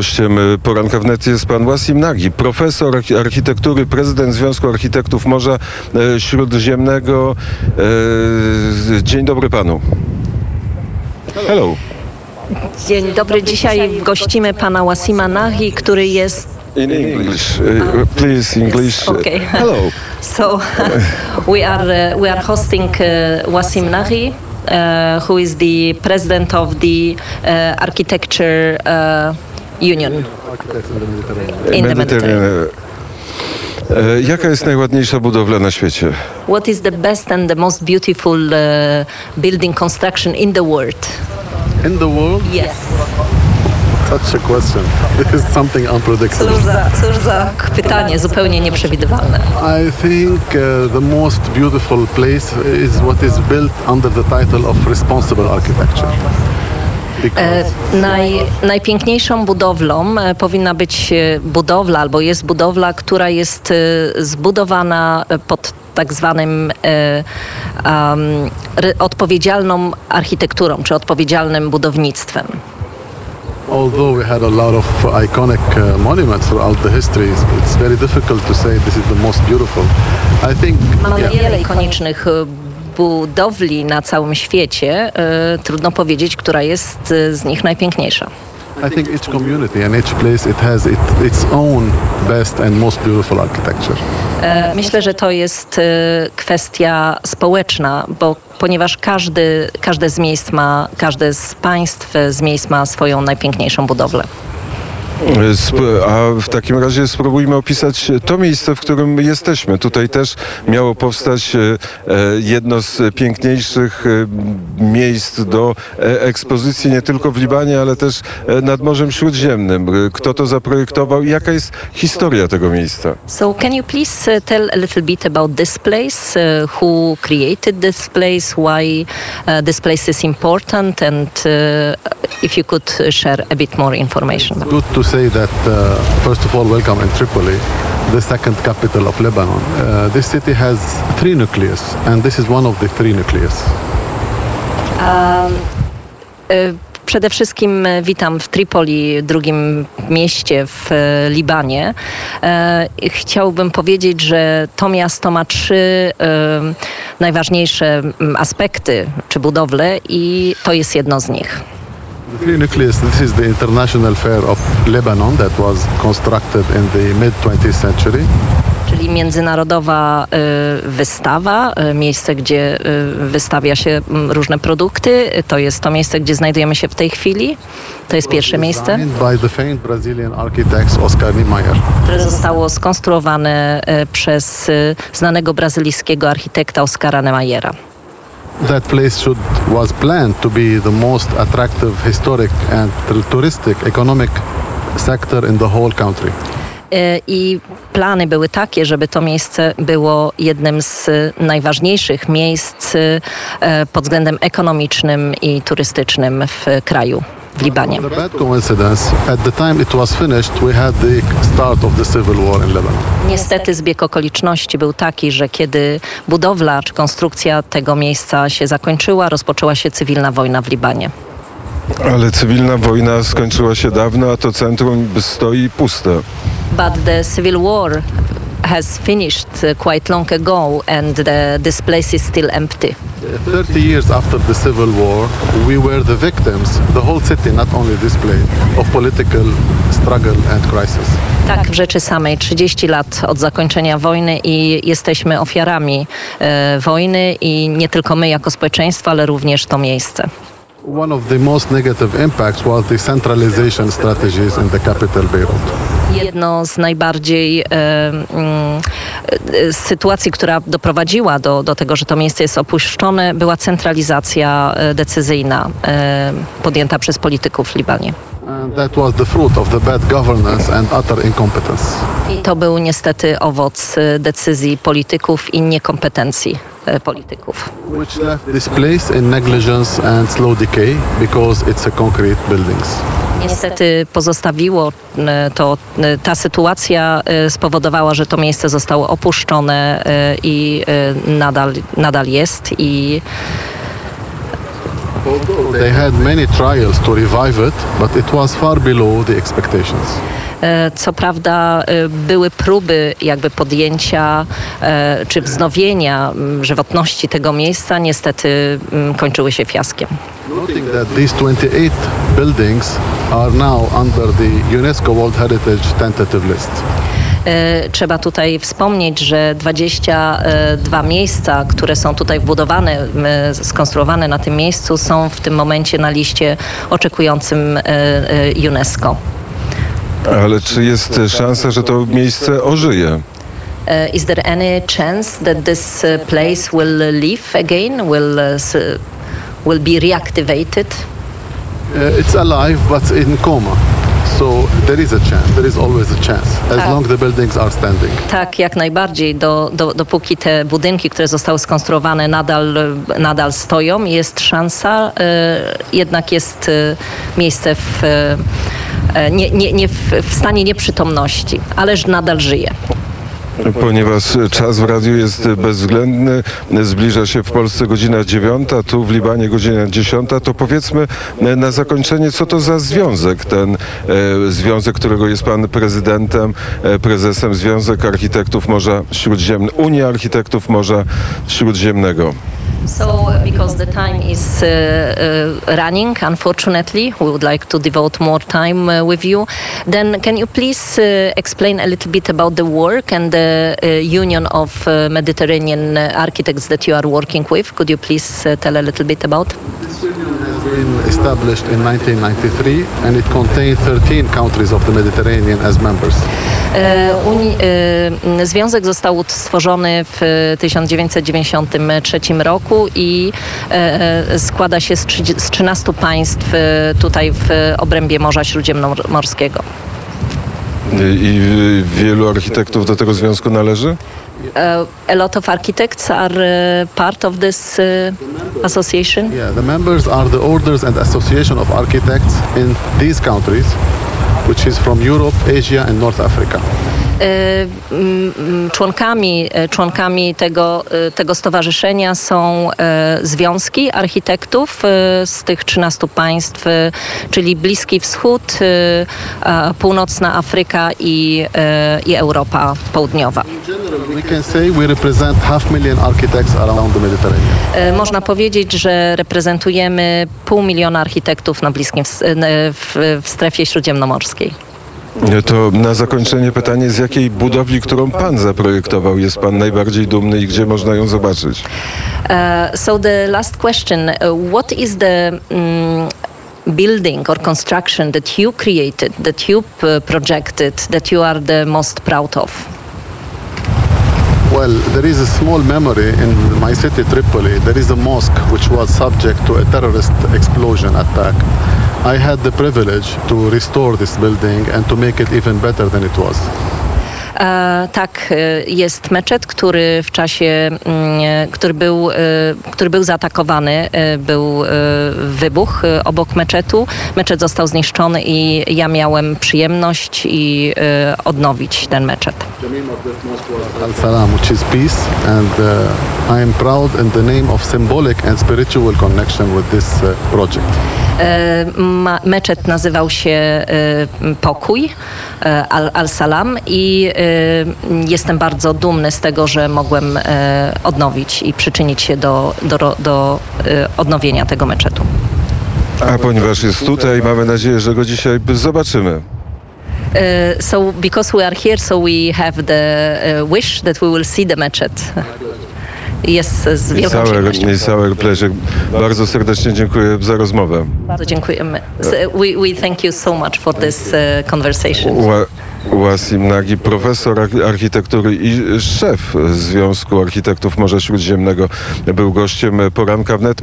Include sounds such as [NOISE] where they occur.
Gościem y, poranka wnet jest pan Wasim Nagi, profesor archi- architektury, prezydent Związku Architektów Morza e, Śródziemnego. E, Dzień dobry panu. Hello. Dzień dobry. Dzisiaj gościmy pana Wasima Nahi, który jest. In English, uh, please English. Okay. Hello. [LAUGHS] So [LAUGHS] we are uh, we are hosting uh, Wasim Nahi, uh, who is the president of the uh, Architecture uh, Union in the Mediterranean. E, Jaka jest najładniejsza budowla na świecie? What is the best and the most beautiful uh, building construction in the world? In the world, Yes. such a question. This is something unpredictable. Cóż za, cóż za pytanie, zupełnie nieprzewidywalne. I think uh, the most beautiful place is what is built under the title of responsible architecture. Because Naj, najpiękniejszą budowlą e, powinna być e, budowla, albo jest budowla, która jest e, zbudowana e, pod tak zwanym e, am, re, odpowiedzialną architekturą, czy odpowiedzialnym budownictwem. although we had a lot of iconic uh, monuments throughout the history, it's- very difficult to say this is the most beautiful. I think Mamy yeah, wiele ikonicznych e, budowli na całym świecie. E, Trudno powiedzieć, która jest e, z nich najpiękniejsza. I think each community and each place it has it, its own best and most beautiful architecture. E, Myślę, że to jest kwestia społeczna, bo ponieważ każdy, każde z miejsc ma, każde z państw z miejsc ma swoją najpiękniejszą budowlę. Sp- A w takim razie spróbujmy opisać to miejsce, w którym jesteśmy. Tutaj też miało powstać e, e, jedno z piękniejszych e, miejsc do e, ekspozycji nie tylko w Libanie, ale też e, nad Morzem Śródziemnym. Kto to zaprojektował i jaka jest historia tego miejsca? So can you please tell a little bit about this place, uh, who created this place, why uh, this place is important, and uh, if you could share a bit more information. about Good to say that uh, first of all, welcome in Tripoli, the second capital of Lebanon. Uh, this city has three nucleus, and this is one of the three nucleus. E, Przede wszystkim e, witam w Tripoli, drugim mieście w e, Libanie. E, Chciałbym powiedzieć, że to miasto ma trzy najważniejsze m, aspekty czy budowle i to jest jedno z nich. The nucleus. This is the International Fair of Lebanon that was constructed in the mid 20th century. Czyli międzynarodowa e, wystawa, e, miejsce, gdzie e, wystawia się m, różne produkty. To jest to miejsce, gdzie znajdujemy się w tej chwili. To jest pierwsze miejsce. Które zostało skonstruowane przez znanego brazylijskiego architekta Oscara Niemeyera. That place should was planned to be the most attractive historic and touristic economic sector in the whole country. E, I plany były takie, żeby to miejsce było jednym z e, najważniejszych miejsc e, pod względem ekonomicznym i turystycznym w kraju, w Libanie. The bad coincidence, at the time it was finished, we had the start of the civil war in Lebanon. Niestety zbieg okoliczności był taki, że kiedy budowla czy konstrukcja tego miejsca się zakończyła, rozpoczęła się cywilna wojna w Libanie. Ale cywilna wojna skończyła się dawno, a to centrum stoi puste. But the civil war has finished quite long ago and the, this place is still empty. 30 years after the civil war, we were the victims, the whole city, not only this place, of political struggle and crisis. Tak, w rzeczy samej 30 lat od zakończenia wojny i jesteśmy ofiarami e, wojny i nie tylko my jako społeczeństwo, ale również to miejsce. One of the most negative impacts was the centralization strategies in the capital Beirut. Jedno z najbardziej mm, sytuacji, która doprowadziła do, do tego, że to miejsce jest opuszczone, była centralizacja e, decyzyjna podjęta przez polityków w Libanie. I to był niestety owoc e, decyzji polityków i niekompetencji e, polityków. Which left this place in negligence and slow decay because it's a concrete buildings. Niestety pozostawiło e, to, e, ta sytuacja e, spowodowała, że to miejsce zostało opuszczone i nadal, nadal jest i They had many trials to revive it, but it was far below the expectations. E, Co prawda e, były próby jakby podjęcia e, czy wznowienia mm, żywotności tego miejsca, niestety mm, kończyły się fiaskiem. Noting that these 28 buildings are now under the UNESCO World Heritage tentative list. E, Trzeba tutaj wspomnieć, że 22 miejsca, które są tutaj wbudowane, skonstruowane na tym miejscu, są w tym momencie na liście oczekującym e, e, UNESCO. Ale czy jest szansa, że to miejsce ożyje? Uh, is there any chance that this uh, place will uh, live again, will, uh, will be reactivated? Uh, it's alive, but in coma. So there is a chance. There is always a chance, as Ah. long the buildings are standing. Tak, jak najbardziej. Do, do, dopóki te budynki, które zostały skonstruowane, nadal, nadal stoją, jest szansa, e, jednak jest e, miejsce w, e, nie, nie, nie w, w stanie nieprzytomności, ależ nadal żyje. Ponieważ czas w radiu jest bezwzględny, zbliża się w Polsce godzina dziewiąta, tu w Libanie godzina dziesiąta, to powiedzmy na zakończenie, co to za związek, ten e, związek, którego jest pan prezydentem, e, prezesem, Związek Architektów Morza Śródziemnego, Unia Architektów Morza Śródziemnego. So, because the time is uh, uh, running, unfortunately, we would like to devote more time uh, with you. Then, can you please uh, explain a little bit about the work and the uh, Union of uh, Mediterranean Architects that you are working with? Could you please uh, tell a little bit about? Established in 1993 and it contained 13 countries of the Mediterranean as members. E, Uni- e, Związek został stworzony w 1993 roku i e, składa się z trzydzie- z 13 państw tutaj w obrębie Morza Śródziemnomorskiego. I wielu architektów do tego związku należy? Uh, a lot of architects are uh, part of this uh, association. Yeah, the members are the orders and association of architects in these countries, which is from Europe, Asia and North Africa. Mm, mm, Członkami, e, członkami tego, tego stowarzyszenia są związki architektów z tych 13 państw, czyli Bliski Wschód, Północna Afryka i, i Europa Południowa. Można powiedzieć, że reprezentujemy pół miliona architektów na bliskim, w, w strefie śródziemnomorskiej. To na zakończenie pytanie, z jakiej budowli, którą pan zaprojektował, jest pan najbardziej dumny i gdzie można ją zobaczyć? Uh, so the last question: uh, What is the mm, building or construction that you created, that you projected, that you are the most proud of? Well, there is a small memory in my city, Tripoli. There is a mosque which was subject to a terrorist explosion attack. I had the privilege to restore this building and to make it even better than it was. E, tak, e, jest meczet, który w czasie, mm, który był, e, który był zaatakowany, e, był e, wybuch e, obok meczetu. Meczet został zniszczony i ja miałem przyjemność i e, odnowić ten meczet. The name of this mosque was Al Salam, which is peace, and uh, I am proud in the name of symbolic and spiritual connection with this uh, project. E, meczet nazywał się e, Pokój, e, Al-Salam i e, jestem bardzo dumny z tego, że mogłem e, odnowić i przyczynić się do, do, do e, odnowienia tego meczetu. A ponieważ jest tutaj, mamy nadzieję, że go dzisiaj zobaczymy. E, So because we are here, so we have the e, wish that we will see the meczet. Jest z wielką przyjemnością. it's our pleasure. Bardzo serdecznie dziękuję za rozmowę. Bardzo dziękujemy. So we, we thank you so much for this e, conversation. Ła- Wasim Nagi, profesor arch- architektury i szef Związku Architektów Morza Śródziemnego, był gościem poranka wnet.